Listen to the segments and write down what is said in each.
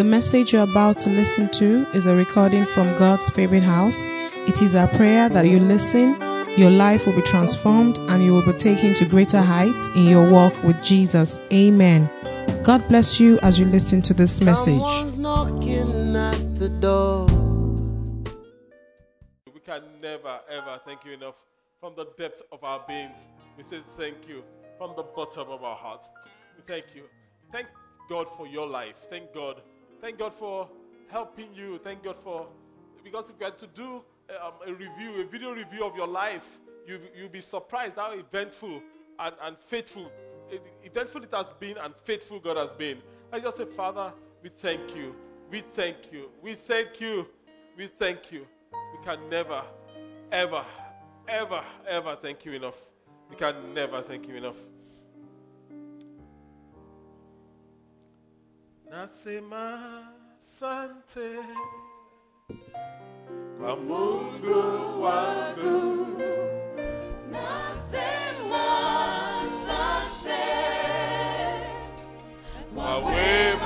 The message you're about to listen to is a recording from God's favorite house. It is our prayer that you listen, your life will be transformed, and you will be taken to greater heights in your walk with Jesus. Amen. God bless you as you listen to this message. At the door. We can never, ever thank you enough from the depth of our beings. We say thank you from the bottom of our heart. We thank you. Thank God for your life. Thank God. Thank God for helping you. Thank God for, because if you had to do um, a review, a video review of your life, you, you'll be surprised how eventful and, and faithful, it- eventful it has been and faithful God has been. I just say, Father, we thank you. We thank you. We thank you. We thank you. We can never, ever, ever, ever thank you enough. We can never thank you enough. Nasema sante kwa Mungu wangu. Kwa wema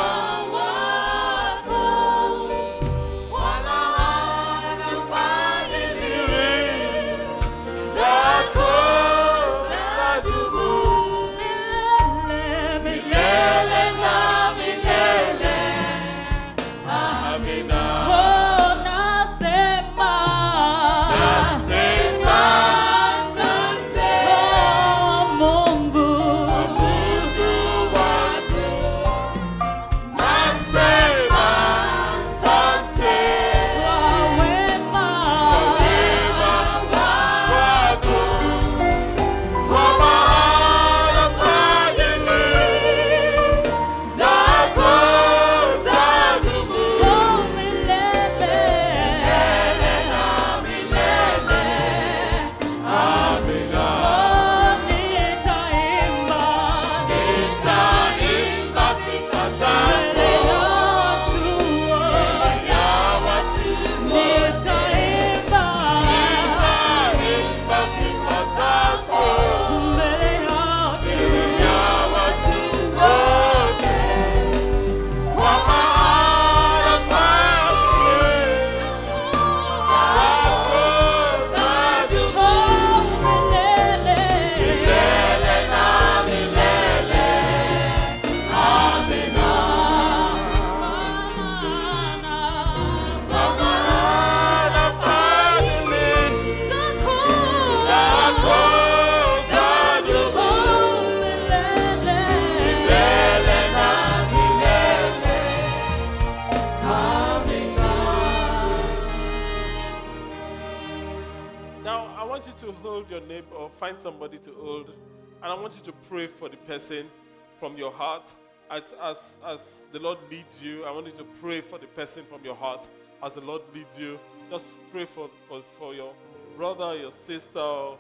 leads you, I want you to pray for the person from your heart as the Lord leads you. Just pray for, for, for your brother, your sister,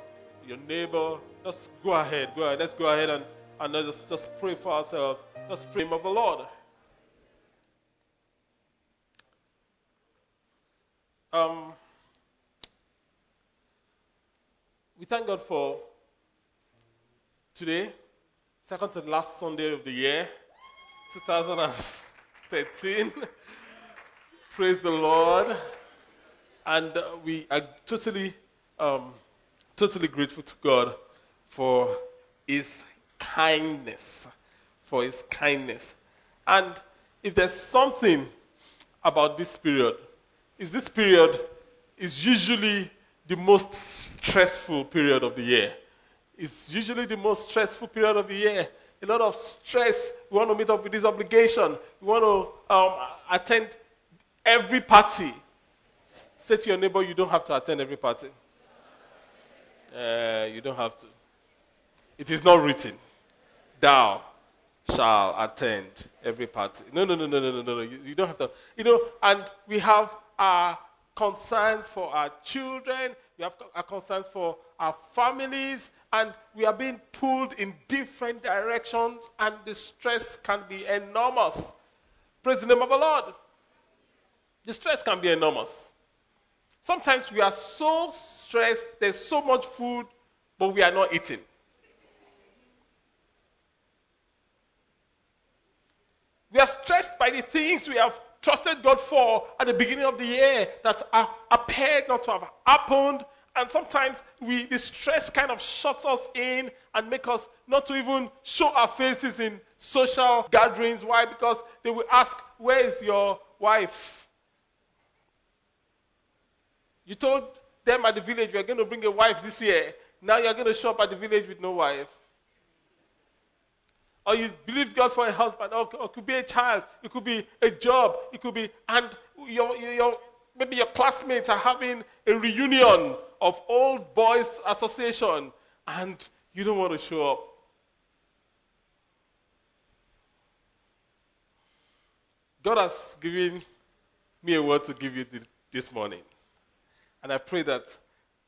your neighbor. Just go ahead. Go ahead. Let's go ahead and, and just, just pray for ourselves. Just pray of the Lord. Um, we thank God for today, second to last Sunday of the year, 2013. Praise the Lord. And uh, we are totally, um, totally grateful to God for His kindness. For His kindness. And if there's something about this period, is this period is usually the most stressful period of the year. It's usually the most stressful period of the year. A lot of stress. We want to meet up with this obligation. We want to um, attend every party. Say to your neighbor, you don't have to attend every party. Uh, you don't have to. It is not written. Thou shall attend every party. No, no, no, no, no, no, no. You, you don't have to. You know, and we have our concerns for our children. We have concerns for our families, and we are being pulled in different directions, and the stress can be enormous. Praise the name of the Lord. The stress can be enormous. Sometimes we are so stressed, there's so much food, but we are not eating. We are stressed by the things we have trusted God for at the beginning of the year that appeared not to have happened. And sometimes we, the stress kind of shuts us in and make us not to even show our faces in social gatherings. Why? Because they will ask, Where is your wife? You told them at the village you are going to bring a wife this year. Now you're going to show up at the village with no wife. Or you believed God for a husband, or, or it could be a child, it could be a job, it could be, and your, your, maybe your classmates are having a reunion of old boys association, and you don't want to show up. God has given me a word to give you this morning. And I pray that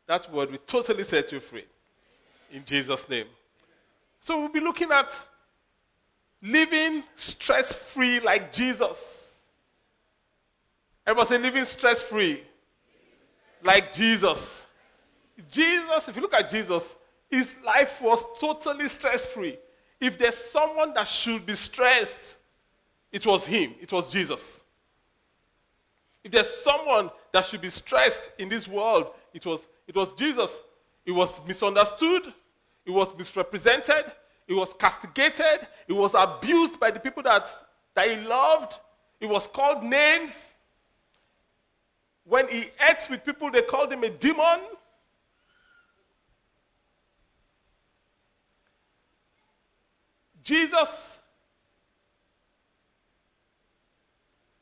that word will totally set you free. In Jesus' name. So we'll be looking at living stress free like Jesus. Everybody say living stress free like Jesus. Jesus, if you look at Jesus, his life was totally stress free. If there's someone that should be stressed, it was him, it was Jesus. If there's someone that should be stressed in this world, it was, it was Jesus. He was misunderstood, he was misrepresented, he was castigated, he was abused by the people that, that he loved, he was called names. When he ate with people, they called him a demon. Jesus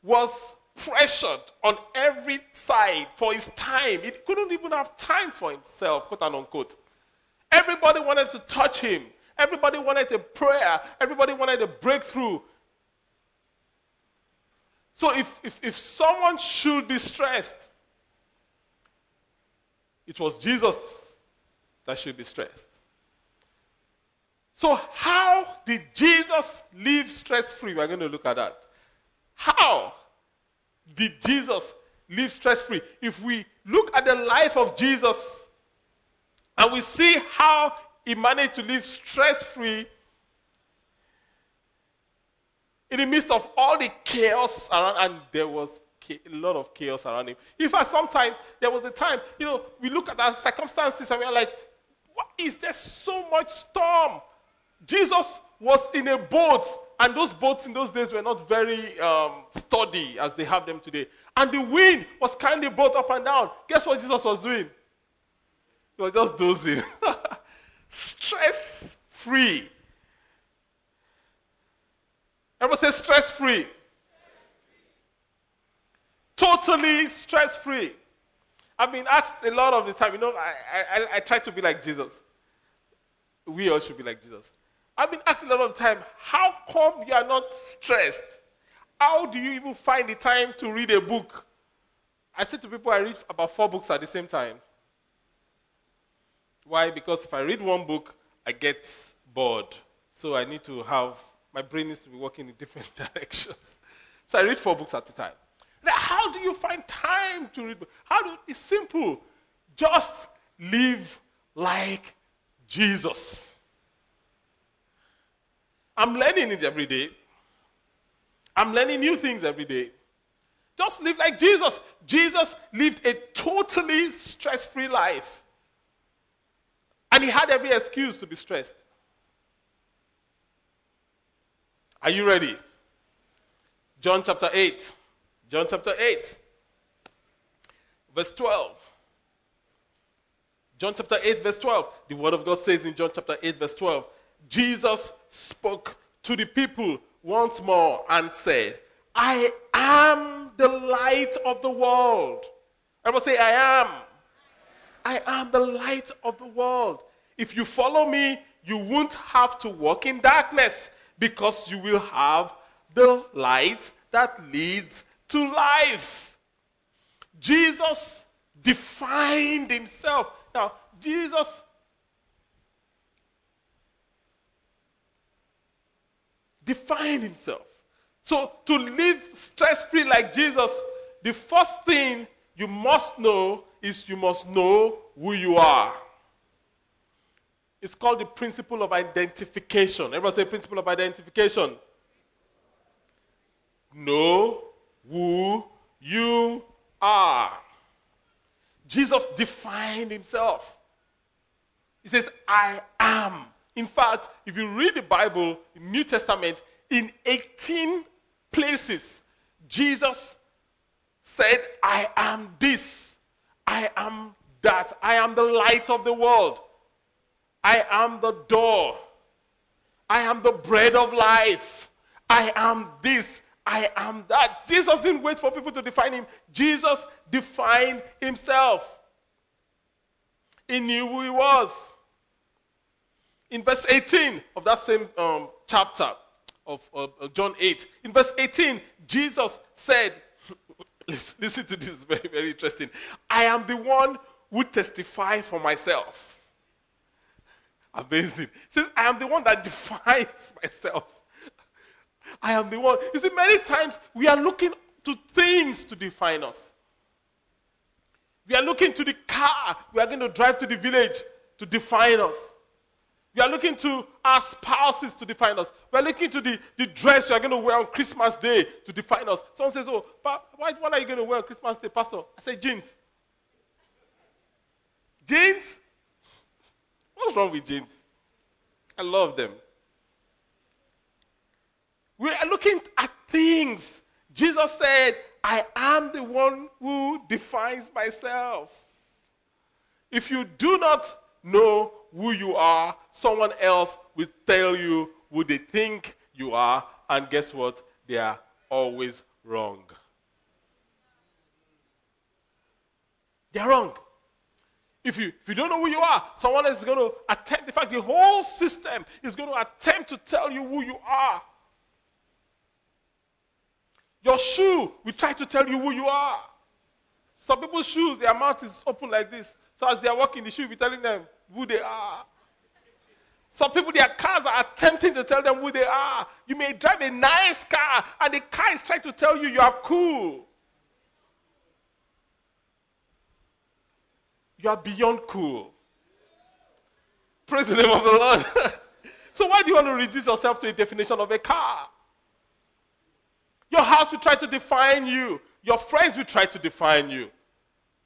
was pressured on every side for his time. He couldn't even have time for himself, quote unquote. Everybody wanted to touch him. Everybody wanted a prayer. Everybody wanted a breakthrough. So if, if, if someone should be stressed, it was Jesus that should be stressed. So, how did Jesus live stress free? We're going to look at that. How did Jesus live stress free? If we look at the life of Jesus and we see how he managed to live stress free in the midst of all the chaos around, and there was a lot of chaos around him. In fact, sometimes there was a time, you know, we look at our circumstances and we're like, what is there so much storm? Jesus was in a boat, and those boats in those days were not very um, sturdy as they have them today. And the wind was carrying the boat up and down. Guess what Jesus was doing? He was just dozing. stress free. Everyone say stress free. Totally stress free. I've been asked a lot of the time, you know, I, I, I try to be like Jesus. We all should be like Jesus. I've been asked a lot of the time, how come you are not stressed? How do you even find the time to read a book? I say to people, I read about four books at the same time. Why? Because if I read one book, I get bored. So I need to have, my brain needs to be working in different directions. So I read four books at a time. Now, how do you find time to read? How do, it's simple. Just live like Jesus. I'm learning it every day. I'm learning new things every day. Just live like Jesus. Jesus lived a totally stress free life. And he had every excuse to be stressed. Are you ready? John chapter 8. John chapter 8, verse 12. John chapter 8, verse 12. The word of God says in John chapter 8, verse 12 Jesus spoke to the people once more and said, I am the light of the world. I Everyone say, I am. I am the light of the world. If you follow me, you won't have to walk in darkness because you will have the light that leads to life. Jesus defined himself. Now, Jesus defined himself. So, to live stress free like Jesus, the first thing you must know is you must know who you are. It's called the principle of identification. Everybody say principle of identification. know who you are. Jesus defined himself. He says, I am. In fact, if you read the Bible, New Testament, in 18 places, Jesus said, I am this, I am that, I am the light of the world, I am the door, I am the bread of life, I am this, I am that. Jesus didn't wait for people to define him, Jesus defined himself. He knew who he was. In verse 18 of that same um, chapter of, of John 8, in verse 18, Jesus said, Listen to this, very, very interesting. I am the one who testify for myself. Amazing. Says, I am the one that defines myself. I am the one. You see, many times we are looking to things to define us. We are looking to the car we are going to drive to the village to define us. We are looking to our spouses to define us. We are looking to the, the dress you are going to wear on Christmas Day to define us. Someone says, Oh, but what are you going to wear on Christmas Day, Pastor? I say, Jeans. Jeans? What's wrong with jeans? I love them. We are looking at things. Jesus said, I am the one who defines myself. If you do not know who you are, someone else will tell you who they think you are, and guess what? They are always wrong. They're wrong. If you, if you don't know who you are, someone is going to attempt, in fact, the whole system is going to attempt to tell you who you are. Your shoe will try to tell you who you are. Some people's shoes, their mouth is open like this. So as they are walking, the shoe will be telling them who they are. Some people, their cars are attempting to tell them who they are. You may drive a nice car, and the car is trying to tell you you are cool. You are beyond cool. Praise the name of the Lord. so, why do you want to reduce yourself to a definition of a car? Your house will try to define you. Your friends will try to define you.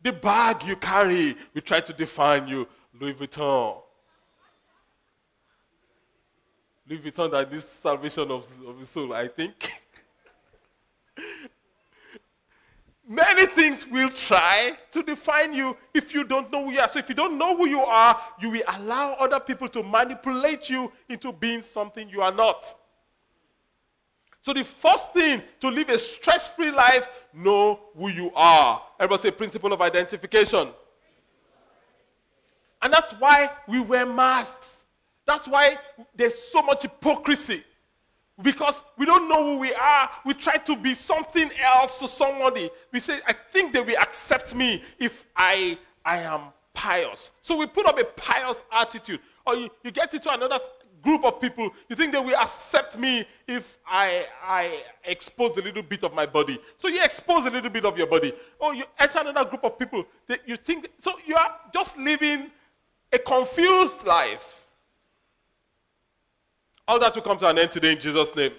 The bag you carry will try to define you. Louis Vuitton. Louis Vuitton that this salvation of, of the soul, I think. Many things will try to define you if you don't know who you are. So, if you don't know who you are, you will allow other people to manipulate you into being something you are not. So the first thing to live a stress-free life, know who you are. Everybody say principle of identification. And that's why we wear masks. That's why there's so much hypocrisy. Because we don't know who we are. We try to be something else to somebody. We say, I think they will accept me if I, I am pious. So we put up a pious attitude. Or you, you get into another group of people, you think they will accept me if I, I expose a little bit of my body. So you expose a little bit of your body. Or you enter another group of people, you think, so you are just living a confused life. All that will come to an end today in Jesus' name.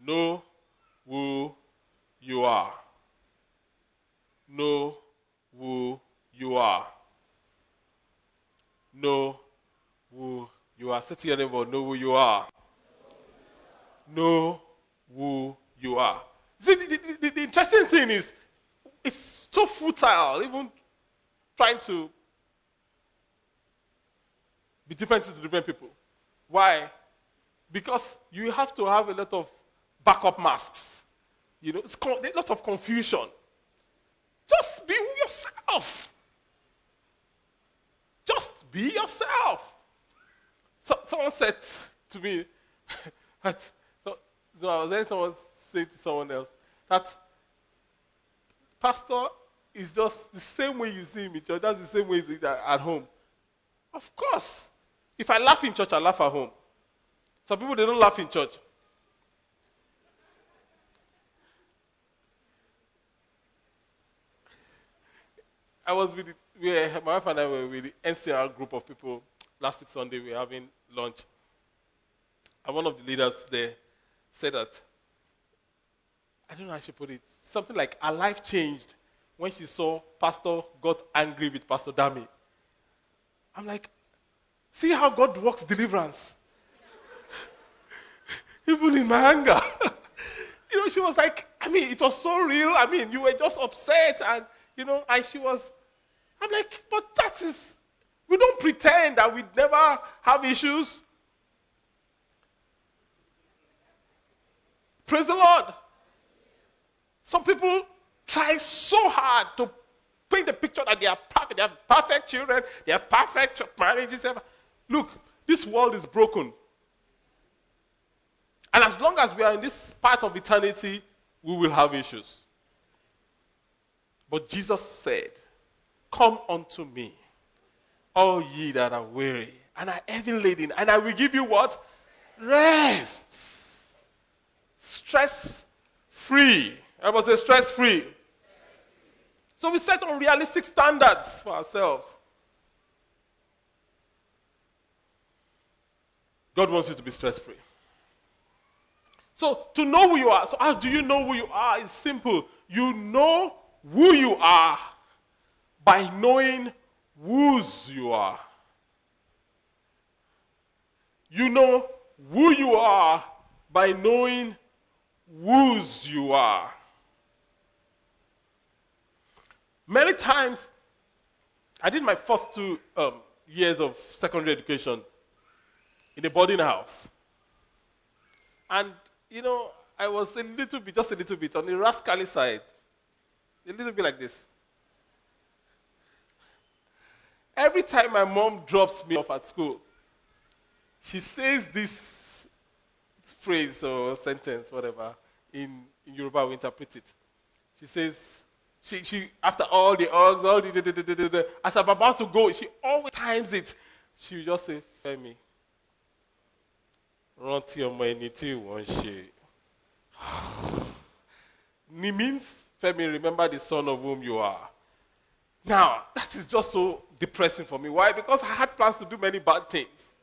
Know who you are. Know who you are know who you are. To your neighbor, know who you are. Know who you are. See, the, the, the, the interesting thing is, it's so futile, even trying to be different to different people. Why? Because you have to have a lot of backup masks. You know, it's a lot of confusion. Just be yourself. Just be yourself. So, someone said to me, that, so, so I was hearing someone say to someone else that pastor is just the same way you see him. That's the same way he's at home. Of course. If I laugh in church, I laugh at home. Some people they don't laugh in church. I was with we were, my wife and I were with the NCR group of people last week Sunday. We were having lunch. And one of the leaders there said that, I don't know how she put it, something like her life changed when she saw Pastor got angry with Pastor Dami. I'm like, see how God works deliverance. Even in my anger. you know, she was like, I mean, it was so real. I mean, you were just upset and, you know, and she was, I'm like, but that is, we don't pretend that we never have issues. Praise the Lord. Some people try so hard to paint the picture that they are perfect. They have perfect children, they have perfect marriages. Look, this world is broken. And as long as we are in this part of eternity, we will have issues. But Jesus said, Come unto me, all ye that are weary and are heavy laden, and I will give you what? Rest stress free. Everybody say stress free. So we set on realistic standards for ourselves. God wants you to be stress free. So to know who you are, so how do you know who you are? It's simple. You know who you are by knowing whose you are. You know who you are by knowing whose you are. Many times, I did my first two um, years of secondary education in a boarding house. And, you know, I was a little bit, just a little bit, on the rascally side. A little bit like this. Every time my mom drops me off at school, she says this phrase or sentence, whatever in, in Yoruba, we interpret it. She says, she, she after all the hugs, all the, the, the, the, the, as I'm about to go, she always times it. She will just say, Femi, rántí ọmọ ẹni tí wọ́n ṣe. It means, Femi, remember the son of whom you are. Now, that is just so depressing for me. Why? Because I had plans to do many bad things.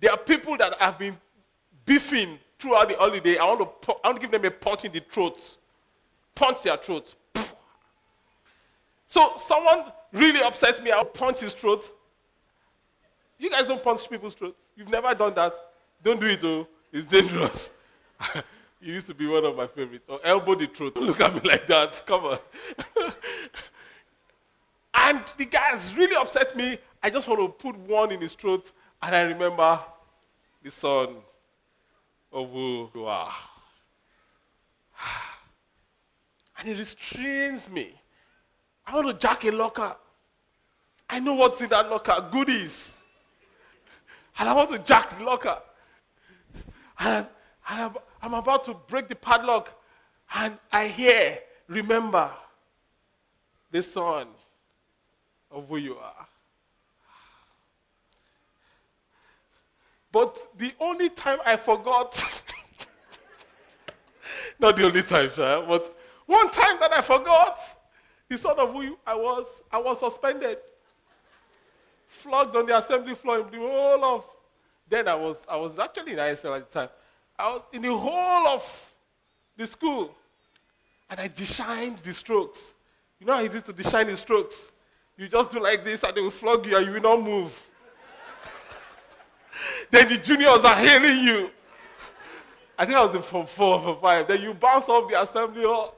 There are people that have been beefing throughout the holiday, I want to, I want to give them a punch in the throat. Punch their throat. So someone really upsets me, I'll punch his throat. You guys don't punch people's throats. You've never done that. Don't do it, though. It's dangerous. it used to be one of my favorites. Or elbow the throat. Don't look at me like that. Come on. and the guy has really upset me. I just want to put one in his throat. And I remember the son of are. And it restrains me. I want to jack a locker. I know what's in that locker goodies. And I want to jack the locker. And, I'm, I'm about to break the padlock. And I hear, remember, the son of who you are. But the only time I forgot, not the only time, sir, but one time that I forgot, the son of who I was, I was suspended. Flogged on the assembly floor in the whole of. Then I was, I was actually in ISL at the time. I was in the whole of the school. And I deshined the strokes. You know how it is to deshine the strokes? You just do like this and they will flog you and you will not move. Then the juniors are hailing you. I think I was in Form 4 or 5. Then you bounce off the assembly hall.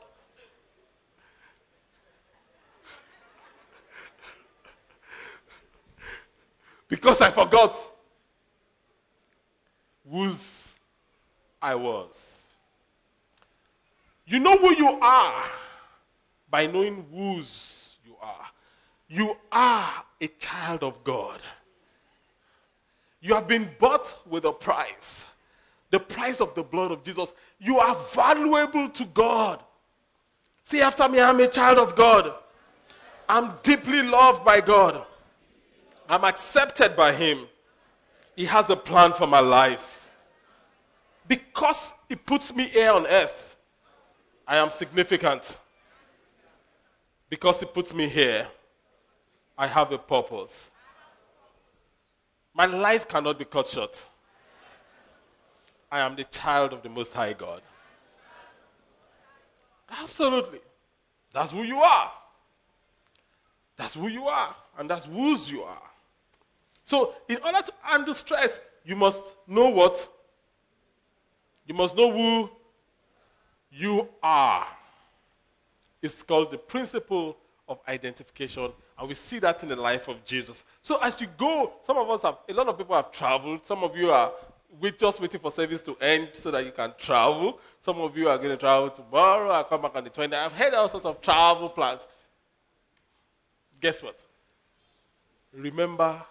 Because I forgot whose I was. You know who you are by knowing whose you are. You are a child of God. You have been bought with a price the price of the blood of Jesus. You are valuable to God. See after me, I'm a child of God. I'm deeply loved by God. I'm accepted by Him. He has a plan for my life. Because He puts me here on earth, I am significant. Because He puts me here, I have a purpose. My life cannot be cut short. I am the child of the Most High God. Absolutely. That's who you are. That's who you are, and that's whose you are. So, in order to handle stress, you must know what? You must know who you are. It's called the principle of identification, and we see that in the life of Jesus. So, as you go, some of us have, a lot of people have traveled. Some of you are we're just waiting for service to end so that you can travel. Some of you are going to travel tomorrow. I'll come back on the 20th. I've heard all sorts of travel plans. Guess what? Remember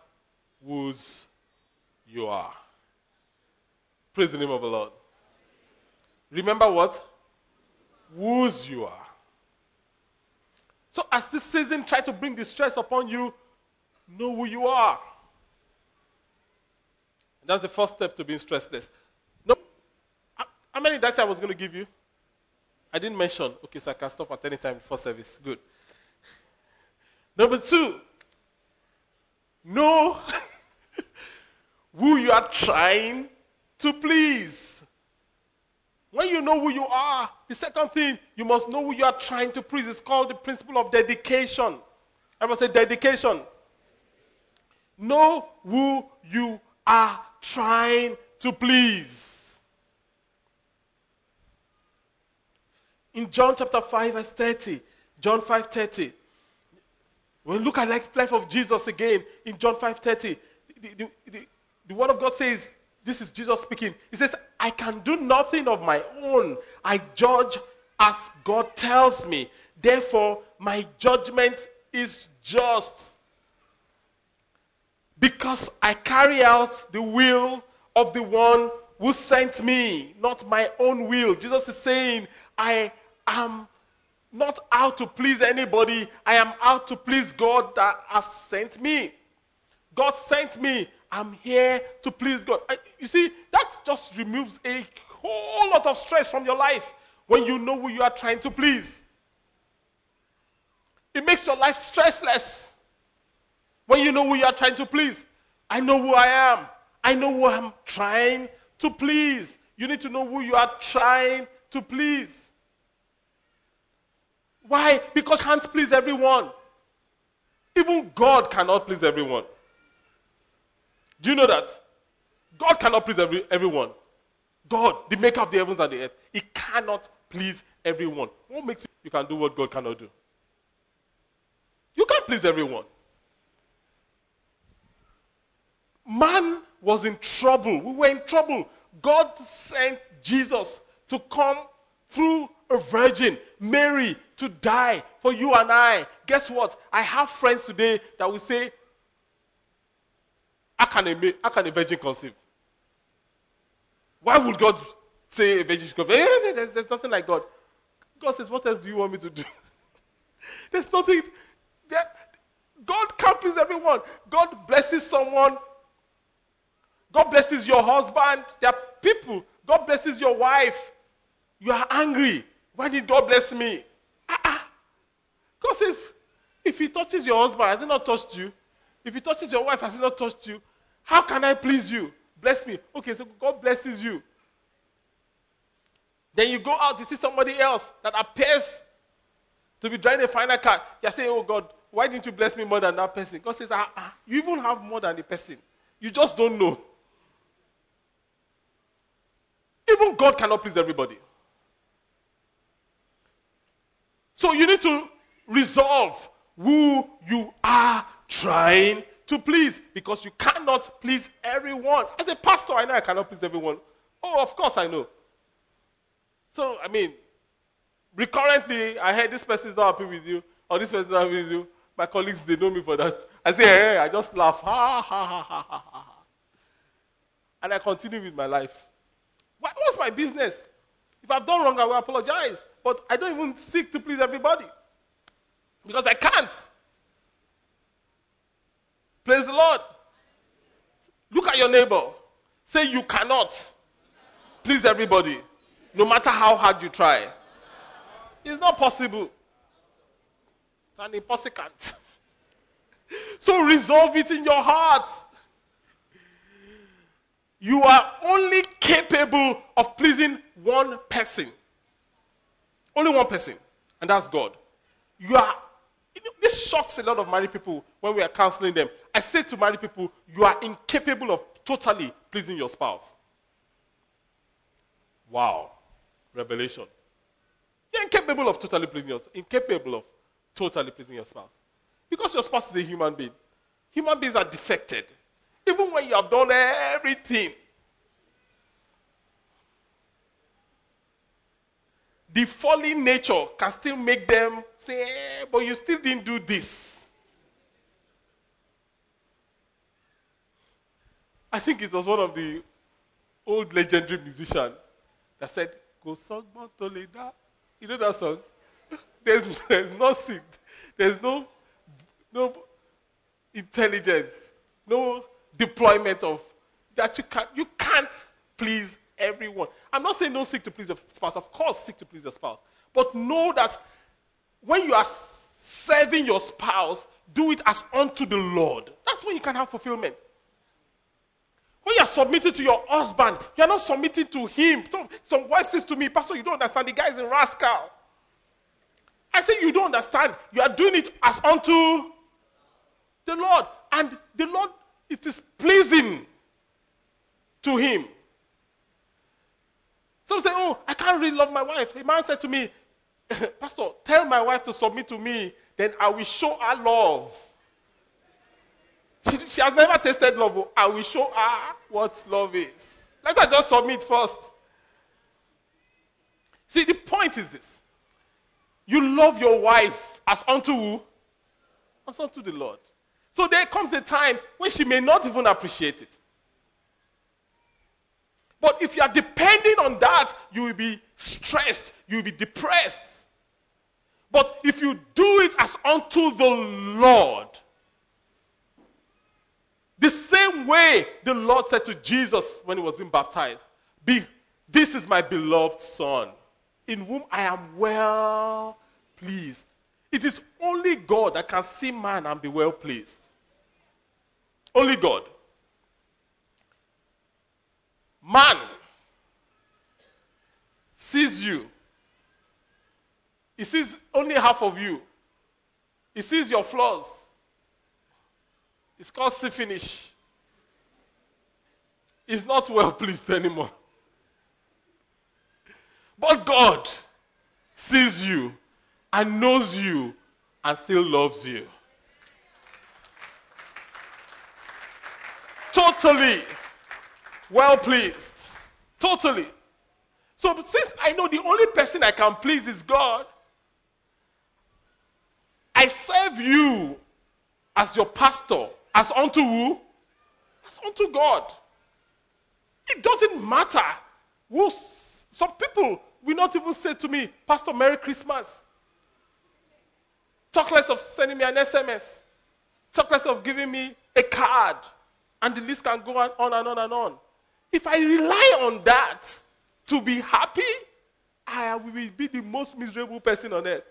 whose you are. Praise the name of the Lord. Remember what? Whose you are. So, as this season tries to bring distress upon you, know who you are. And that's the first step to being stressless. No, how many dice I was going to give you? I didn't mention. Okay, so I can stop at any time before service. Good. Number two, know who you are trying to please. When you know who you are, the second thing, you must know who you are trying to please. It's called the principle of dedication. Everyone say dedication. Know who you are trying to please. In John chapter 5, verse 30, John 5 30, when we look at the life of Jesus again in John 5 30, the, the, the, the word of God says, this is Jesus speaking. He says, I can do nothing of my own. I judge as God tells me. Therefore, my judgment is just because I carry out the will of the one who sent me, not my own will. Jesus is saying, I am not out to please anybody. I am out to please God that have sent me. God sent me. I'm here to please God. I, you see, that just removes a whole lot of stress from your life when you know who you are trying to please. It makes your life stressless when you know who you are trying to please. I know who I am. I know who I'm trying to please. You need to know who you are trying to please. Why? Because can't please everyone. Even God cannot please everyone. Do you know that? God cannot please every, everyone. God, the maker of the heavens and the earth, He cannot please everyone. What makes you, you can do what God cannot do? You can't please everyone. Man was in trouble. We were in trouble. God sent Jesus to come through a virgin, Mary, to die for you and I. Guess what? I have friends today that will say, How can a, how can a virgin conceive? Why would God say a virgin should conceive? Eh, there's, there's nothing like God. God says, What else do you want me to do? there's nothing. There, God can't please everyone. God blesses someone God blesses your husband. There are people. God blesses your wife. You are angry. Why did God bless me? Ah, God says, if He touches your husband, has He not touched you? If He touches your wife, has He not touched you? How can I please you? Bless me. Okay, so God blesses you. Then you go out, you see somebody else that appears to be driving a final car. You're saying, Oh God, why didn't you bless me more than that person? God says, ah, ah, You even have more than the person. You just don't know. Even God cannot please everybody. So you need to resolve who you are trying to please because you cannot please everyone. As a pastor, I know I cannot please everyone. Oh, of course I know. So, I mean, recurrently, I heard this person is not happy with you, or this person is not happy with you. My colleagues, they know me for that. I say, hey, I just laugh. Ha, ha, ha, ha, ha, ha. And I continue with my life. What's my business? If I've done wrong, I will apologize. But I don't even seek to please everybody because I can't. Praise the Lord. Look at your neighbor. Say you cannot please everybody, no matter how hard you try. It's not possible. It's an impossible. so resolve it in your heart. you are only capable of pleasing one person. Only one person, and that's God. You are. You know, this shocks a lot of married people when we are counseling them. I say to married people, you are incapable of totally pleasing your spouse. Wow. Revelation. You're incapable of totally pleasing your incapable of totally pleasing your spouse. Because your spouse is a human being. Human beings are defected. Even when you have done everything. The fallen nature can still make them say, eh, but you still didn't do this. I think it was one of the old legendary musicians that said, Go song Toleda. You know that song? There's, there's nothing. There's no, no intelligence, no deployment of that you can't, you can't please everyone. I'm not saying don't seek to please your spouse. Of course, seek to please your spouse. But know that when you are serving your spouse, do it as unto the Lord. That's when you can have fulfillment. When you are submitting to your husband, you are not submitting to him. Some, some wife says to me, Pastor, you don't understand. The guy is a rascal. I say, You don't understand. You are doing it as unto the Lord. And the Lord, it is pleasing to him. Some say, Oh, I can't really love my wife. A man said to me, Pastor, tell my wife to submit to me, then I will show her love. She, she has never tasted love. Oh. I will show her what love is. Let her just submit first. See, the point is this you love your wife as unto who? As unto the Lord. So there comes a time when she may not even appreciate it. But if you are depending on that, you will be stressed, you will be depressed. But if you do it as unto the Lord, the same way the Lord said to Jesus when he was being baptized, Be, This is my beloved Son, in whom I am well pleased. It is only God that can see man and be well pleased. Only God. Man sees you. He sees only half of you. He sees your flaws. It's called see finish. He's not well pleased anymore. But God sees you and knows you and still loves you. Totally well pleased. Totally. So, since I know the only person I can please is God, I serve you as your pastor as unto who? As unto God. It doesn't matter. Who, some people will not even say to me, Pastor, Merry Christmas. Talk less of sending me an SMS. Talk less of giving me a card. And the list can go on and on and on. If I rely on that to be happy, I will be the most miserable person on earth.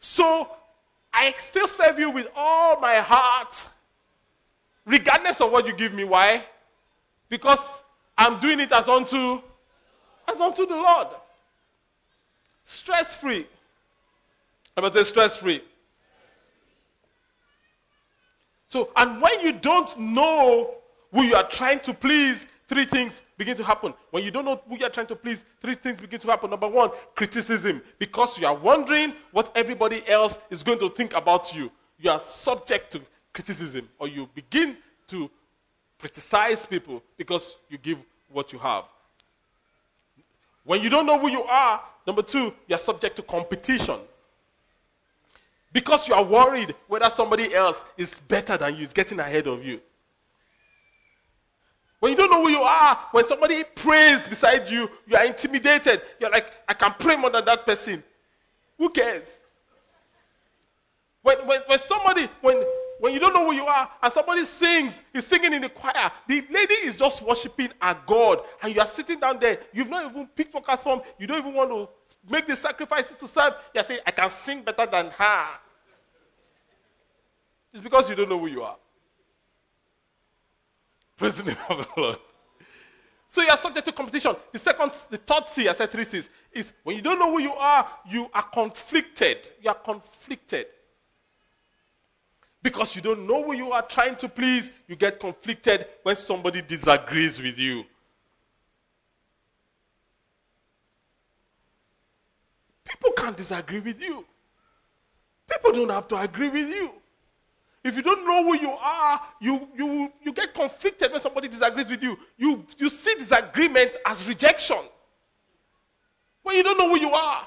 So I still serve you with all my heart, regardless of what you give me. Why? Because I'm doing it as unto as unto the Lord. Stress free. I must say stress free. So, and when you don't know who you are trying to please, three things begin to happen. When you don't know who you're trying to please, three things begin to happen. Number one, criticism. Because you are wondering what everybody else is going to think about you, you are subject to criticism, or you begin to criticize people because you give what you have. When you don't know who you are, number two, you are subject to competition. Because you are worried whether somebody else is better than you, is getting ahead of you. When you don't know who you are, when somebody prays beside you, you are intimidated. You're like, I can pray more than that person. Who cares? When, when, when somebody, when, when you don't know who you are, and somebody sings, he's singing in the choir, the lady is just worshiping a God, and you are sitting down there. You've not even picked focus from, you don't even want to make the sacrifices to serve. You're saying, I can sing better than her. It's because you don't know who you are. Praise the name of the Lord. So you are subject to competition. The second, the third C, I said three C's, is when you don't know who you are, you are conflicted. You are conflicted. Because you don't know who you are trying to please, you get conflicted when somebody disagrees with you. People can't disagree with you. People don't have to agree with you. If you don't know who you are, you, you, you get conflicted when somebody disagrees with you. You, you see disagreement as rejection. When you don't know who you are.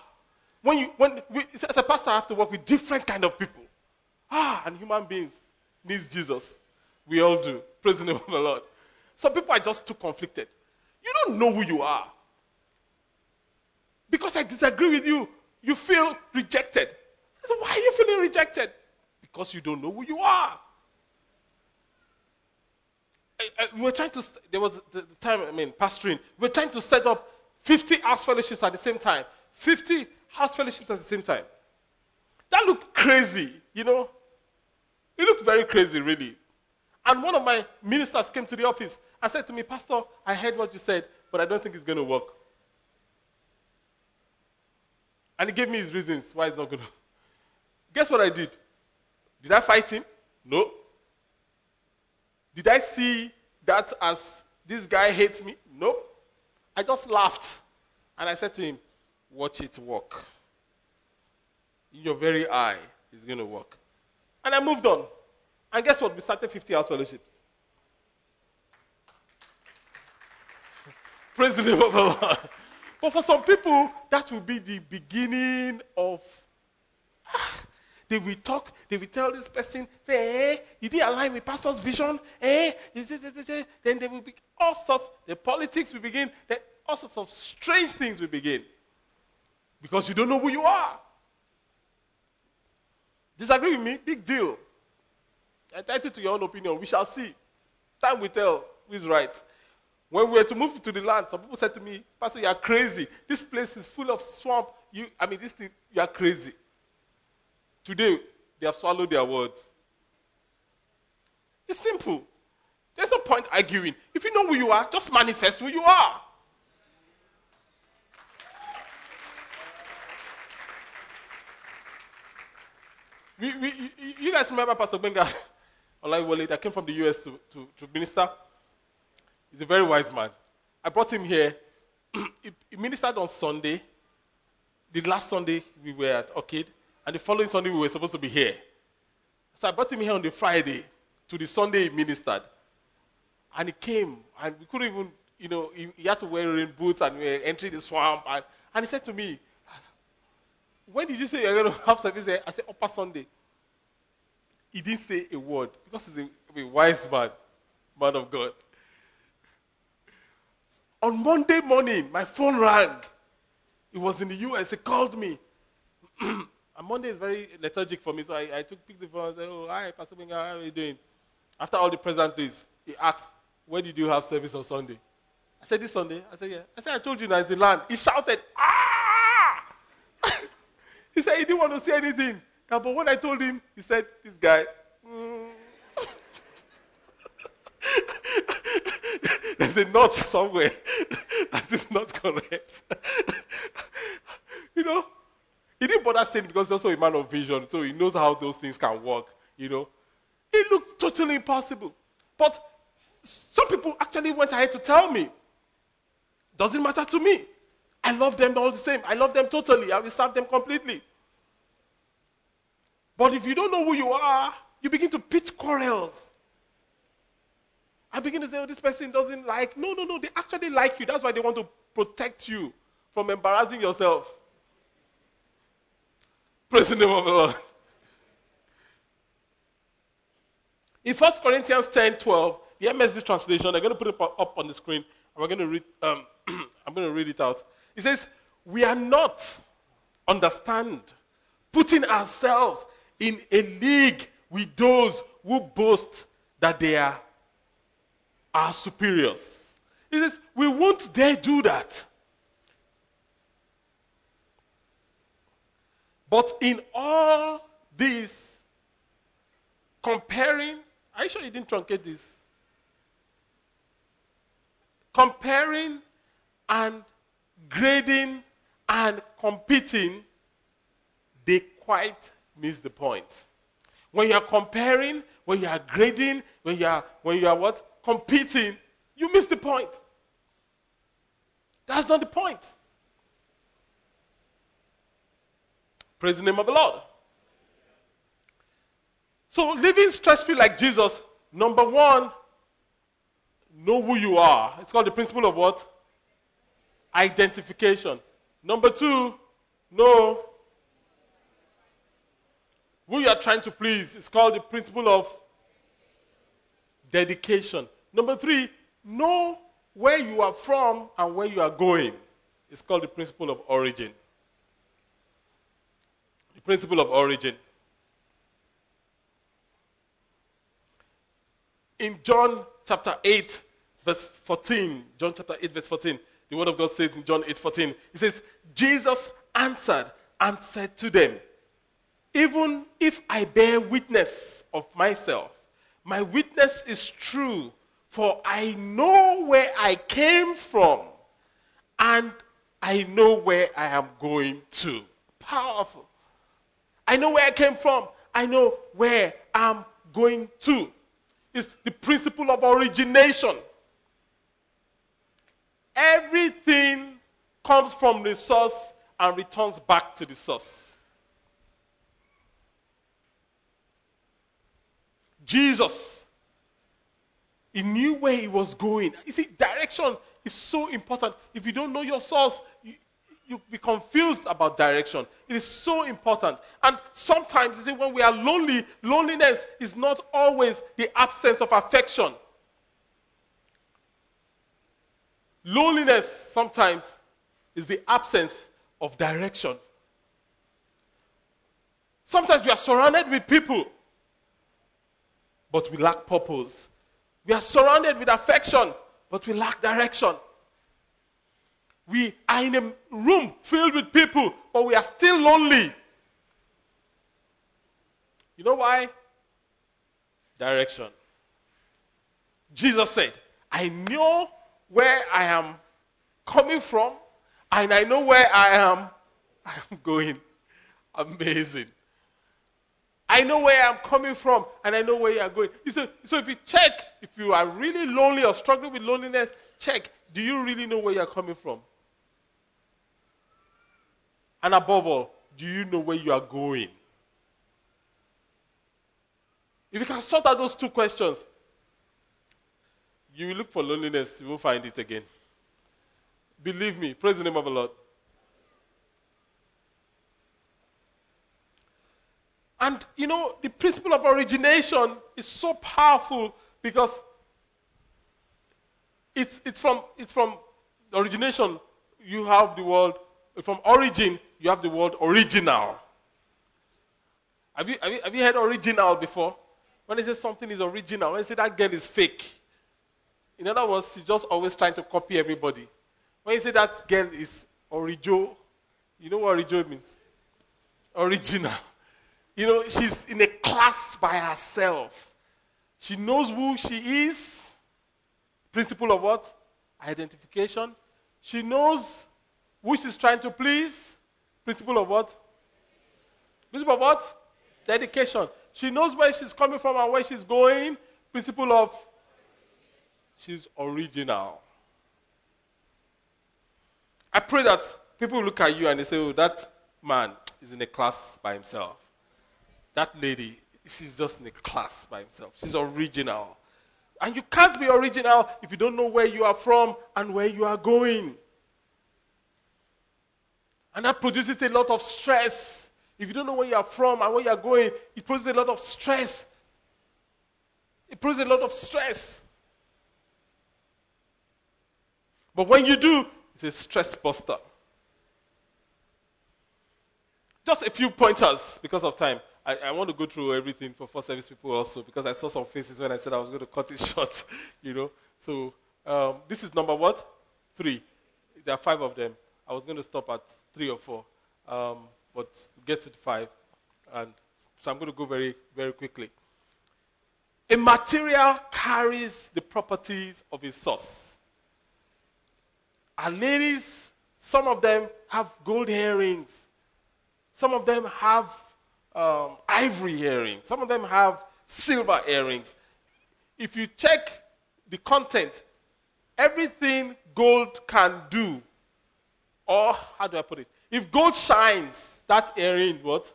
When you, when we, as a pastor, I have to work with different kind of people. Ah, and human beings needs Jesus. We all do. Praise the name of the Lord. Some people are just too conflicted. You don't know who you are. Because I disagree with you, you feel rejected. Why are you feeling rejected? Because you don't know who you are. I, I, we were trying to, there was the, the time, I mean, pastoring, we were trying to set up 50 house fellowships at the same time. 50 house fellowships at the same time. That looked crazy, you know. It looked very crazy, really. And one of my ministers came to the office and said to me, Pastor, I heard what you said, but I don't think it's going to work. And he gave me his reasons why it's not going to. Guess what I did? Did I fight him? No. Did I see that as this guy hates me? No. I just laughed. And I said to him, Watch it work. In your very eye, it's going to work. And I moved on. And guess what? We started 50 house fellowships. Praise the name of the Lord. But for some people, that will be the beginning of. Ah, they will talk, they will tell this person, say, eh, you didn't align with pastor's vision, eh? Then there will be all sorts, the politics will begin, then all sorts of strange things will begin. Because you don't know who you are. Disagree with me? Big deal. Entitled to your own opinion. We shall see. Time will tell who is right. When we were to move to the land, some people said to me, Pastor, you are crazy. This place is full of swamp. You, I mean, this thing, you are crazy. Today, they have swallowed their words. It's simple. There's no point arguing. If you know who you are, just manifest who you are. We, we, you guys remember Pastor Benga Olaiwale that came from the US to, to, to minister? He's a very wise man. I brought him here. he, ministered on Sunday. The last Sunday we were at Orchid, and the following Sunday we were supposed to be here. So I brought him here on the Friday to the Sunday he ministered. And he came, and we couldn't even, you know, he, he had to wear rain boots and we entering the swamp. And, and he said to me, When did you say you're going to have service here? I said, Upper Sunday. He didn't say a word because he's a, a wise man, man of God. On Monday morning, my phone rang. It was in the US. He called me. and Monday is very lethargic for me, so I, I took picked the phone and said, "Oh, hi, Pastor Benga, how are you doing?" After all the pleasantries, he asked, "Where did you have service on Sunday?" I said, "This Sunday." I said, "Yeah." I said, "I told you now the land." He shouted, "Ah!" he said he didn't want to say anything. But when I told him, he said, "This guy." There's a knot somewhere that is not correct. you know, he didn't bother saying because he's also a man of vision, so he knows how those things can work. You know, it looked totally impossible. But some people actually went ahead to tell me, doesn't matter to me. I love them all the same. I love them totally. I will serve them completely. But if you don't know who you are, you begin to pitch quarrels. I begin to say, oh, this person doesn't like. No, no, no. They actually like you. That's why they want to protect you from embarrassing yourself. Praise the name of the Lord. In 1 Corinthians 10 12, the MSG translation, they're going to put it up on the screen, and we're going to read, um, I'm going to read it out. It says, We are not, understand, putting ourselves in a league with those who boast that they are our superiors. He says, We won't dare do that. But in all this, comparing. Are you sure you didn't truncate this? Comparing and grading and competing, they quite miss the point. When you are comparing, when you are grading, when you are when you are what? Competing, you miss the point. That's not the point. Praise the name of the Lord. So, living stress free like Jesus, number one, know who you are. It's called the principle of what? Identification. Number two, know who you are trying to please. It's called the principle of dedication. Number three, know where you are from and where you are going. It's called the principle of origin. The principle of origin. In John chapter 8, verse 14, John chapter 8, verse 14, the word of God says in John 8, 14, it says, Jesus answered and said to them, Even if I bear witness of myself, my witness is true, for I know where I came from and I know where I am going to. Powerful. I know where I came from. I know where I'm going to. It's the principle of origination. Everything comes from the source and returns back to the source. Jesus, he knew where he was going. You see, direction is so important. If you don't know your source, you, you be confused about direction. It is so important. And sometimes, you see, when we are lonely, loneliness is not always the absence of affection. Loneliness sometimes is the absence of direction. Sometimes we are surrounded with people, but we lack purpose. We are surrounded with affection, but we lack direction. We are in a room filled with people, but we are still lonely. You know why? Direction. Jesus said, I know where I am coming from, and I know where I am I am going. Amazing. I know where I'm coming from, and I know where you are going. So, so if you check, if you are really lonely or struggling with loneliness, check. Do you really know where you are coming from? And above all, do you know where you are going? If you can sort out those two questions, you will look for loneliness, you won't find it again. Believe me, praise the name of the Lord. And you know, the principle of origination is so powerful because it's, it's, from, it's from origination, you have the word, from origin, you have the word original. Have you, have you, have you heard original before? When they say something is original, when they say that girl is fake, in other words, she's just always trying to copy everybody. When you say that girl is orijo, you know what orijo means? Original. You know, she's in a class by herself. She knows who she is. Principle of what? Identification. She knows who she's trying to please. Principle of what? Principle of what? Dedication. She knows where she's coming from and where she's going. Principle of she's original. I pray that people look at you and they say, oh, that man is in a class by himself. That lady, she's just in a class by himself. She's original. And you can't be original if you don't know where you are from and where you are going. And that produces a lot of stress. If you don't know where you are from and where you are going, it produces a lot of stress. It produces a lot of stress. But when you do, it's a stress buster. Just a few pointers because of time. I, I, want to go through everything for first service people also because I saw some faces when I said I was going to cut it short, you know. So um, this is number what? Three. There are five of them. I was going to stop at three or four, um, but get to the five, and so I'm going to go very very quickly. A material carries the properties of a source. And ladies, some of them have gold earrings. Some of them have um, ivory earrings. Some of them have silver earrings. If you check the content, everything gold can do, or how do I put it? If gold shines, that earring what?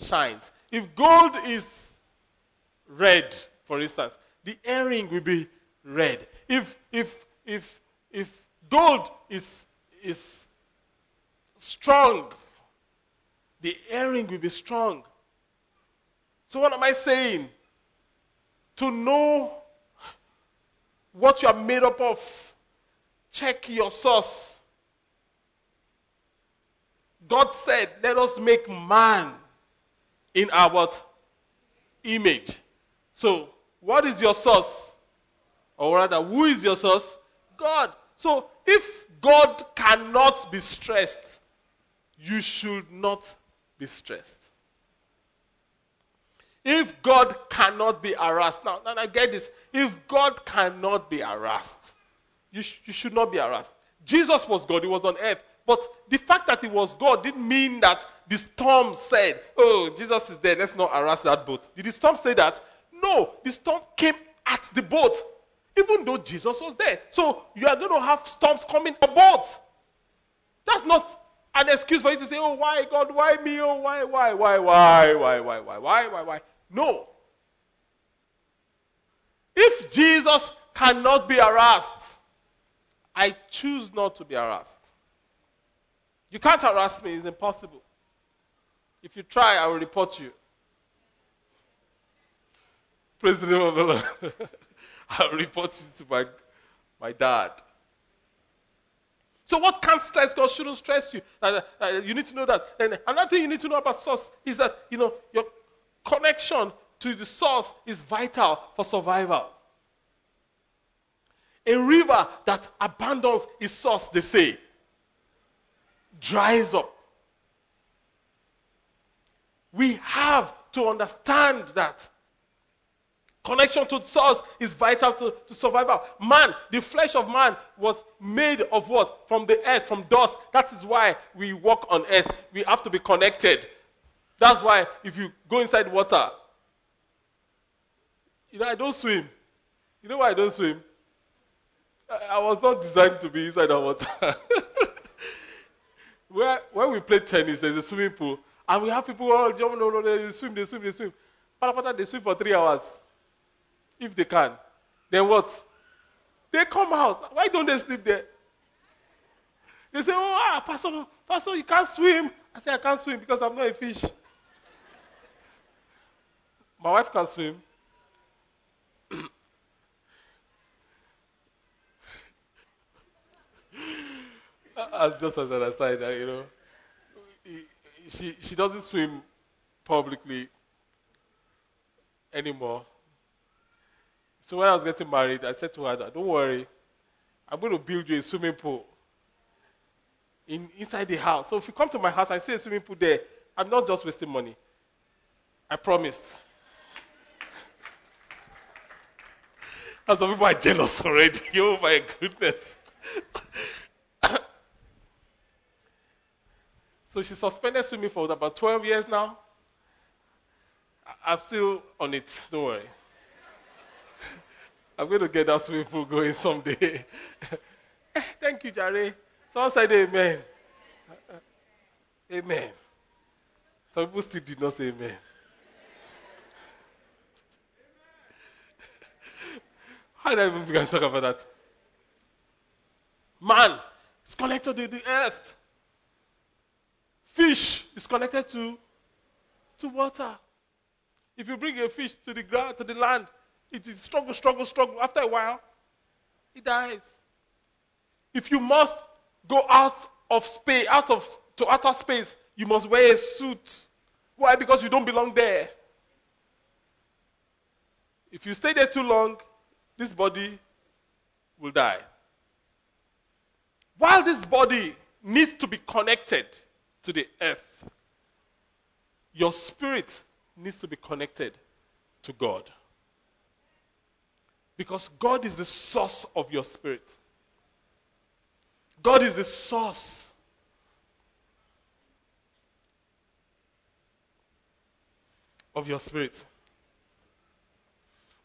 Shines. If gold is red, for instance, the earring will be red. If if if if gold is is strong, the earring will be strong. So what am I saying? To know what you are made up of, check your source. God said, Let us make man in our? Image. So, what is your source? Or rather, who is your source? God. So, if God cannot be stressed, you should not be stressed. If God cannot be harassed, now, now I get this. If God cannot be harassed, you, sh- you should not be harassed. Jesus was God, he was on earth. But the fact that he was God didn't mean that the storm said, Oh, Jesus is there, let's not harass that boat. Did the storm say that? No, the storm came at the boat, even though Jesus was there. So you are going to have storms coming about. That's not an excuse for you to say, Oh, why, God, why me? Oh, why, why, why, why, why, why, why, why, why, why? No. If Jesus cannot be harassed, I choose not to be harassed. You can't harass me, it's impossible. If you try, I will report you. Praise the name of the Lord. I'll report you to my, my dad. So, what can't stress God shouldn't stress you. Uh, uh, you need to know that. And another thing you need to know about source is that, you know, your connection to the source is vital for survival. A river that abandons its source, they say, dries up. We have to understand that connection to source is vital to, to survival. Man, the flesh of man was made of what? From the earth, from dust. That is why we walk on earth. We have to be connected. That's why if you go inside water, you know, I don't swim. You know why I don't swim? I, I was not designed to be inside the water. Where, when we play tennis, there's a swimming pool, and we have people all jump, no, no, they swim, they swim, they swim. Patapata, they swim for three hours. If they can. Then what? They come out. Why don't they sleep there? They say, Oh, ah, Pastor, Pastor, you can't swim. I say, I can't swim because I'm not a fish. My wife can swim. as just as an aside, uh, you know, she she doesn't swim publicly anymore. So when I was getting married, I said to her, "Don't worry, I'm going to build you a swimming pool in inside the house. So if you come to my house, I see a swimming pool there. I'm not just wasting money. I promised." And some people are jealous already. oh my goodness. So she suspended swimming for about 12 years now. I'm still on it, don't worry. I'm going to get that swimming pool going someday. Eh, thank you, Jare. Someone said amen. Uh, uh, amen. Some people still did not say amen. How did I even begin to talk about that? Man is connected to the earth. Fish is connected to, to water. If you bring a fish to the ground, to the land, it will struggle, struggle, struggle. After a while, it dies. If you must go out of space, out of to outer space, you must wear a suit. Why? Because you don't belong there. If you stay there too long, this body will die. While this body needs to be connected to the earth, your spirit needs to be connected to God. Because God is the source of your spirit. God is the source. Of your spirit.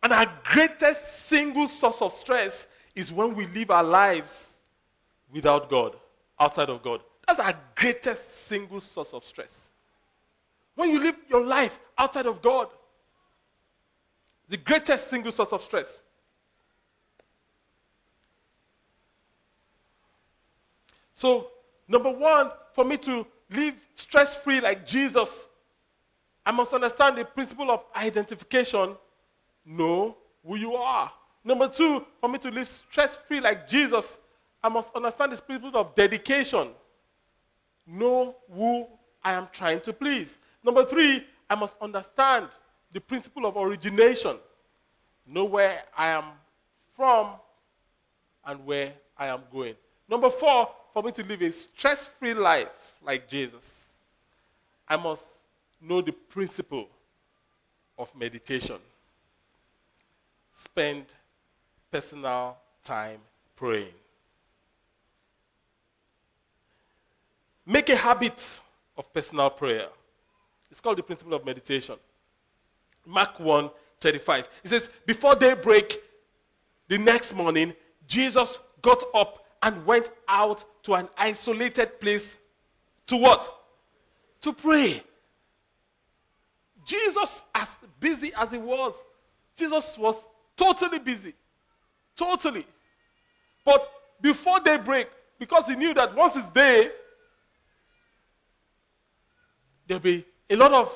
And our greatest single source of stress is when we live our lives without God, outside of God. That's our greatest single source of stress. When you live your life outside of God, the greatest single source of stress. So, number one, for me to live stress free like Jesus, I must understand the principle of identification, know who you are. Number two, for me to live stress free like Jesus, I must understand the principle of dedication, know who I am trying to please. Number three, I must understand the principle of origination, know where I am from and where I am going. Number four, for me to live a stress free life like Jesus, I must know the principle of meditation. Spend personal time praying. Make a habit of personal prayer. It's called the principle of meditation. Mark 1 35. It says, Before daybreak, the next morning, Jesus got up and went out to an isolated place to what? To pray. Jesus, as busy as he was, Jesus was totally busy. Totally. But before daybreak, because he knew that once it's day, there'll be a lot of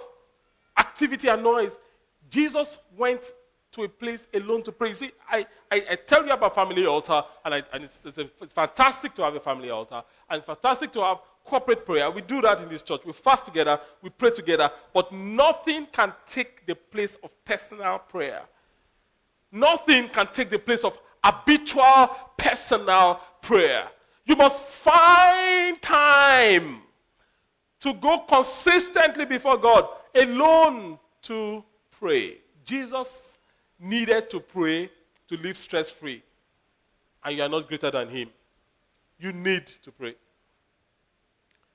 activity and noise. Jesus went to a place alone to pray. You see, I, I, I tell you about family altar, and, I, and it's, it's, a, it's, fantastic to have a family altar, and it's fantastic to have corporate prayer. We do that in this church. We fast together, we pray together, but nothing can take the place of personal prayer. Nothing can take the place of habitual personal prayer. You must find time to go consistently before God alone to pray. Jesus needed to pray to live stress free, and you are not greater than him. You need to pray.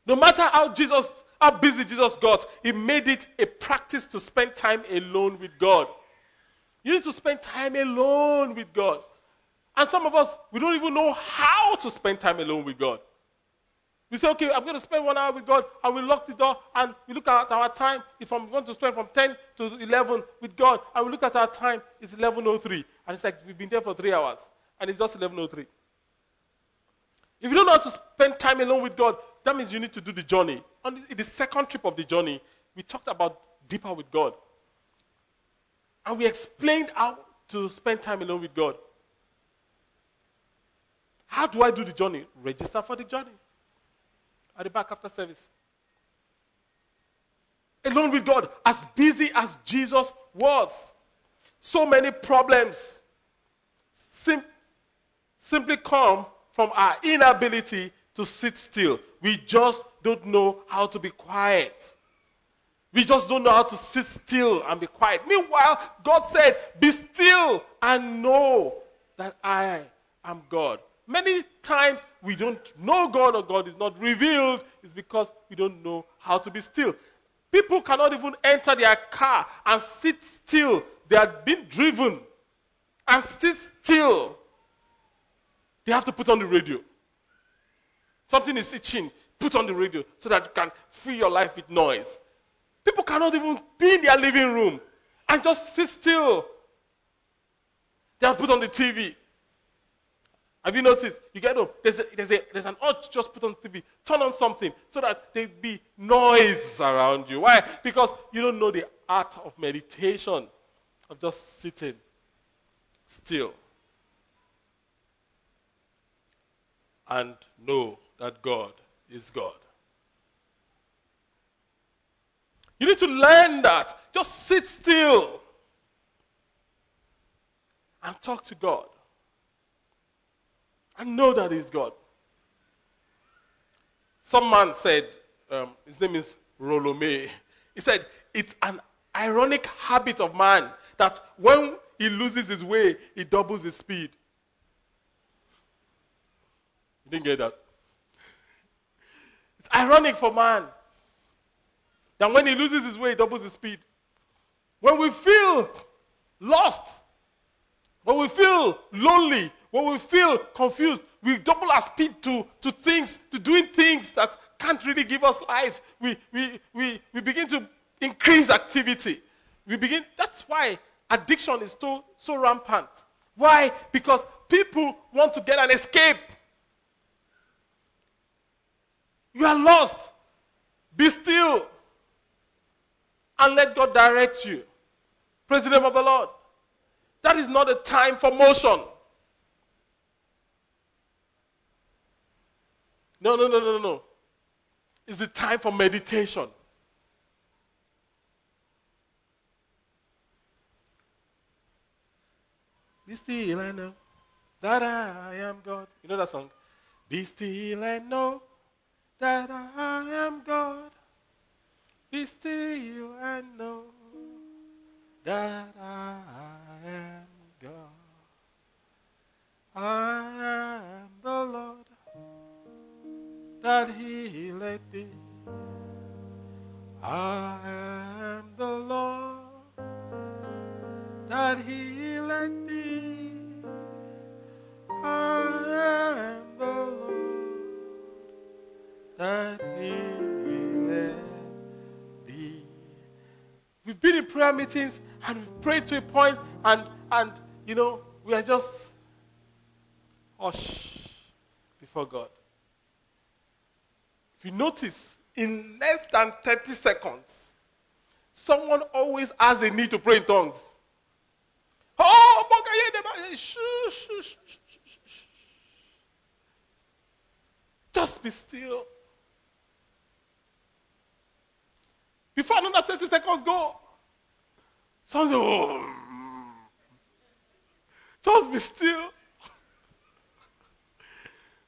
No matter how Jesus, how busy Jesus got, he made it a practice to spend time alone with God. You need to spend time alone with God. And some of us, we don't even know how to spend time alone with God. We say, okay, I'm going to spend one hour with God, and we lock the door, and we look at our time. If I'm going to spend from 10 to 11 with God, and we look at our time, it's 11.03. And it's like we've been there for three hours, and it's just 11.03. If you don't know how to spend time alone with God, that means you need to do the journey. On the, the second trip of the journey, we talked about deeper with God. And we explained how to spend time alone with God. How do I do the journey? Register for the journey at the back after service. Alone with God, as busy as Jesus was. So many problems sim- simply come from our inability to sit still. We just don't know how to be quiet. We just don't know how to sit still and be quiet. Meanwhile, God said, Be still and know that I am God. Many times we don't know God or God is not revealed is because we don't know how to be still. People cannot even enter their car and sit still. They are being driven and sit still. They have to put on the radio. Something is itching. Put on the radio so that you can fill your life with noise. People cannot even be in their living room and just sit still. They have put on the TV. Have you noticed? You get home, there's, a, there's, a, there's an urge just put on TV, turn on something so that there be noise around you. Why? Because you don't know the art of meditation, of just sitting still and know that God is God. You need to learn that. Just sit still and talk to God and know that He's God. Some man said, um, his name is Rollo May. He said, It's an ironic habit of man that when he loses his way, he doubles his speed. You didn't get that? It's ironic for man that when he loses his way, he doubles his speed. When we feel lost, when we feel lonely, when we feel confused, we double our speed to, to things, to doing things that can't really give us life. We, we, we, we begin to increase activity. We begin, that's why addiction is so, so rampant. Why? Because people want to get an escape. You are lost. Be still and let God direct you. Praise the name of the Lord. That is not a time for motion. No, no, no, no, no. It's the time for meditation. Be still and know that I am God. You know that song? Be still and know that I am God. Be still and know that I am God. I am the Lord that he healeth thee. I am the Lord that he healeth thee. Prayer meetings and we've prayed to a point and and you know we are just hush before God. If you notice, in less than 30 seconds, someone always has a need to pray in tongues. Oh, eh, just be still. Before another 30 seconds go, oh, just be still.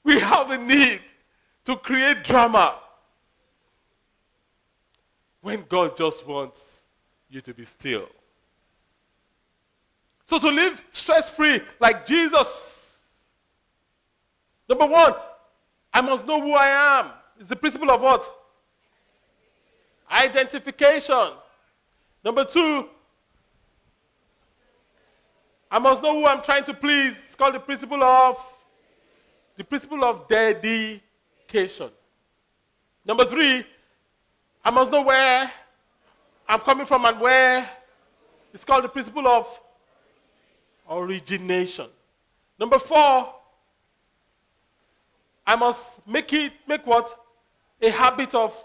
we have a need to create drama when God just wants you to be still. So, to live stress free like Jesus, number one, I must know who I am. It's the principle of what? Identification. Number two, I must know who I'm trying to please. It's called the principle of the principle of dedication. Number three, I must know where I'm coming from and where. It's called the principle of origination. Number four, I must make it make what? A habit of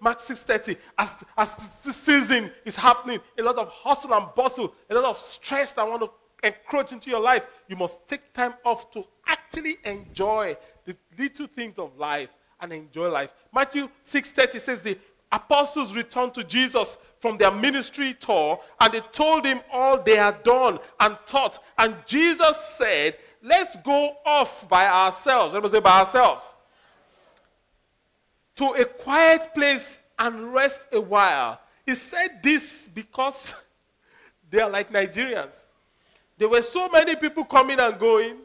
Mark 6:30. As, as this season is happening, a lot of hustle and bustle, a lot of stress that want to encroach into your life, you must take time off to actually enjoy the little things of life and enjoy life. Matthew 6:30 says the apostles returned to Jesus from their ministry tour and they told him all they had done and taught. And Jesus said, Let's go off by ourselves. Let me say by ourselves. To a quiet place and rest a while. He said this because they are like Nigerians. There were so many people coming and going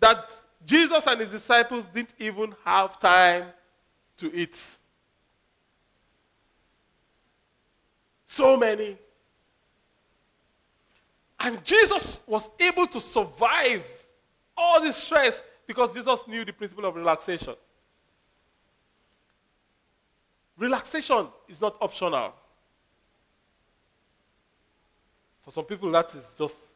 that Jesus and his disciples didn't even have time to eat. So many. And Jesus was able to survive all this stress because Jesus knew the principle of relaxation. Relaxation is not optional. For some people, that is just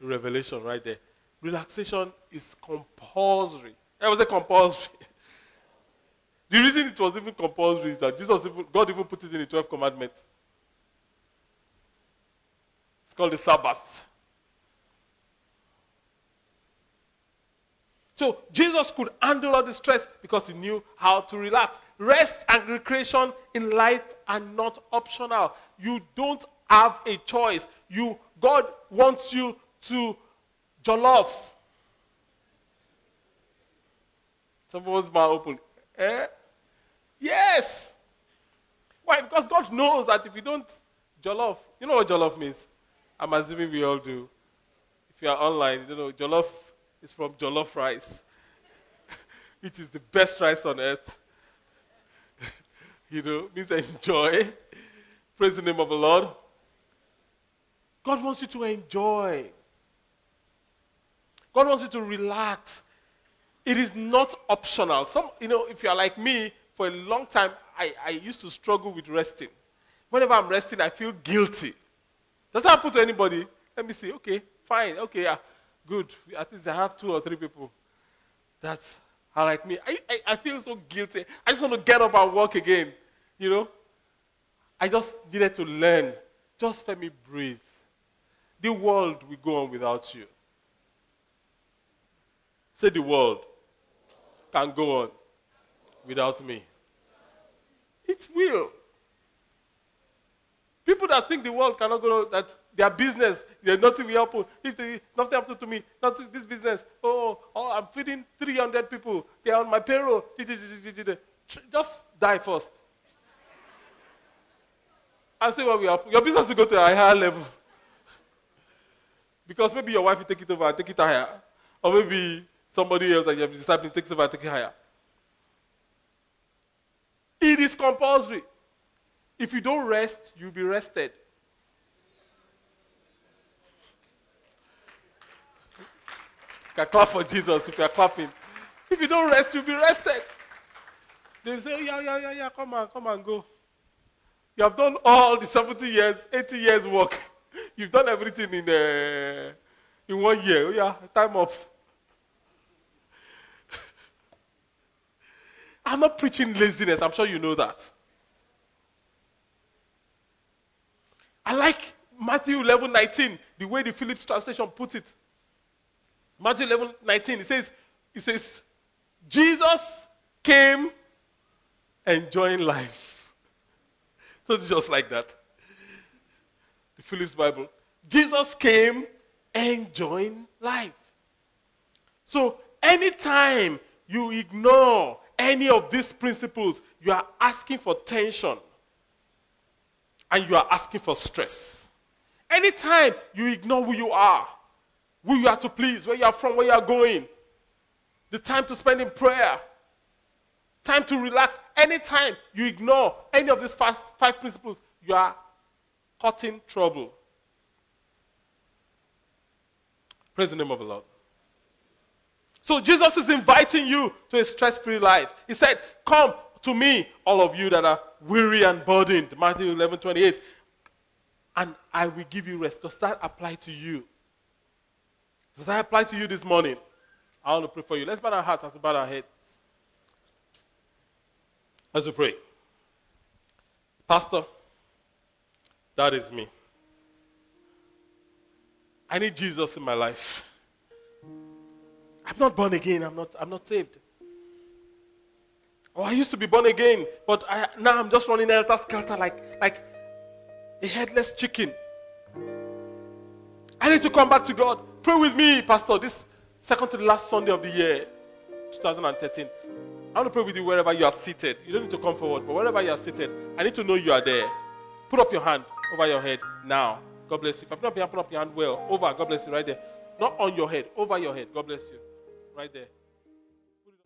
revelation right there. Relaxation is compulsory. I was a compulsory. the reason it was even compulsory is that Jesus, even, God even put it in the 12 commandments. It's called the Sabbath. So Jesus could handle all the stress because he knew how to relax. Rest and recreation in life are not optional. You don't have a choice. You God wants you to jollof. Someone's mouth open. Eh? Yes. Why? Because God knows that if you don't jollof, you know what jollof means? I'm assuming we all do. If you are online, you know, jollof is from jollof rice, which is the best rice on earth. you know, means enjoy. Praise the name of the Lord. God wants you to enjoy. God wants you to relax. It is not optional. Some, you know, if you are like me, for a long time, I, I used to struggle with resting. Whenever I'm resting, I feel guilty. Does that happen to anybody? Let me see. Okay, fine. Okay, yeah, good. At least I have two or three people that are like me. I, I, I feel so guilty. I just want to get up and walk again. You know? I just needed to learn. Just let me breathe. The world will go on without you. Say the world can go on without me. It will. People that think the world cannot go on, that their business, there's nothing will happen. If they, nothing happens to me, not to this business. Oh, oh, I'm feeding 300 people. They're on my payroll. Just die first. I say, what we have. Your business will go to a higher level. Because maybe your wife will take it over and take it higher. Or maybe somebody else that you have decided takes it over and take it higher. It is compulsory. If you don't rest, you'll be rested. You can clap for Jesus if you're clapping. If you don't rest, you'll be rested. They say, yeah, yeah, yeah, yeah, come on, come on, go. You have done all the 70 years, 80 years work. You've done everything in, uh, in one year. Oh, yeah, time off. I'm not preaching laziness. I'm sure you know that. I like Matthew 11 19, the way the Phillips translation puts it. Matthew 11 19, it says, it says, Jesus came enjoying life. So it's just like that. The Phillips Bible. Jesus came enjoying life. So anytime you ignore any of these principles, you are asking for tension and you are asking for stress. Anytime you ignore who you are, who you are to please, where you are from, where you are going, the time to spend in prayer, time to relax, anytime you ignore any of these five principles, you are in trouble. Praise the name of the Lord. So Jesus is inviting you to a stress free life. He said, Come to me, all of you that are weary and burdened. Matthew 11 28. And I will give you rest. Does that apply to you? Does that apply to you this morning? I want to pray for you. Let's bow our hearts as we bow our heads. As we pray. Pastor, that is me. I need Jesus in my life. I'm not born again. I'm not, I'm not saved. Oh, I used to be born again, but I, now I'm just running helter skelter like, like a headless chicken. I need to come back to God. Pray with me, Pastor, this second to the last Sunday of the year, 2013. I want to pray with you wherever you are seated. You don't need to come forward, but wherever you are seated, I need to know you are there. Put up your hand over your head now. God bless you. If I've not been up your hand well, over. God bless you right there. Not on your head, over your head. God bless you. Right there.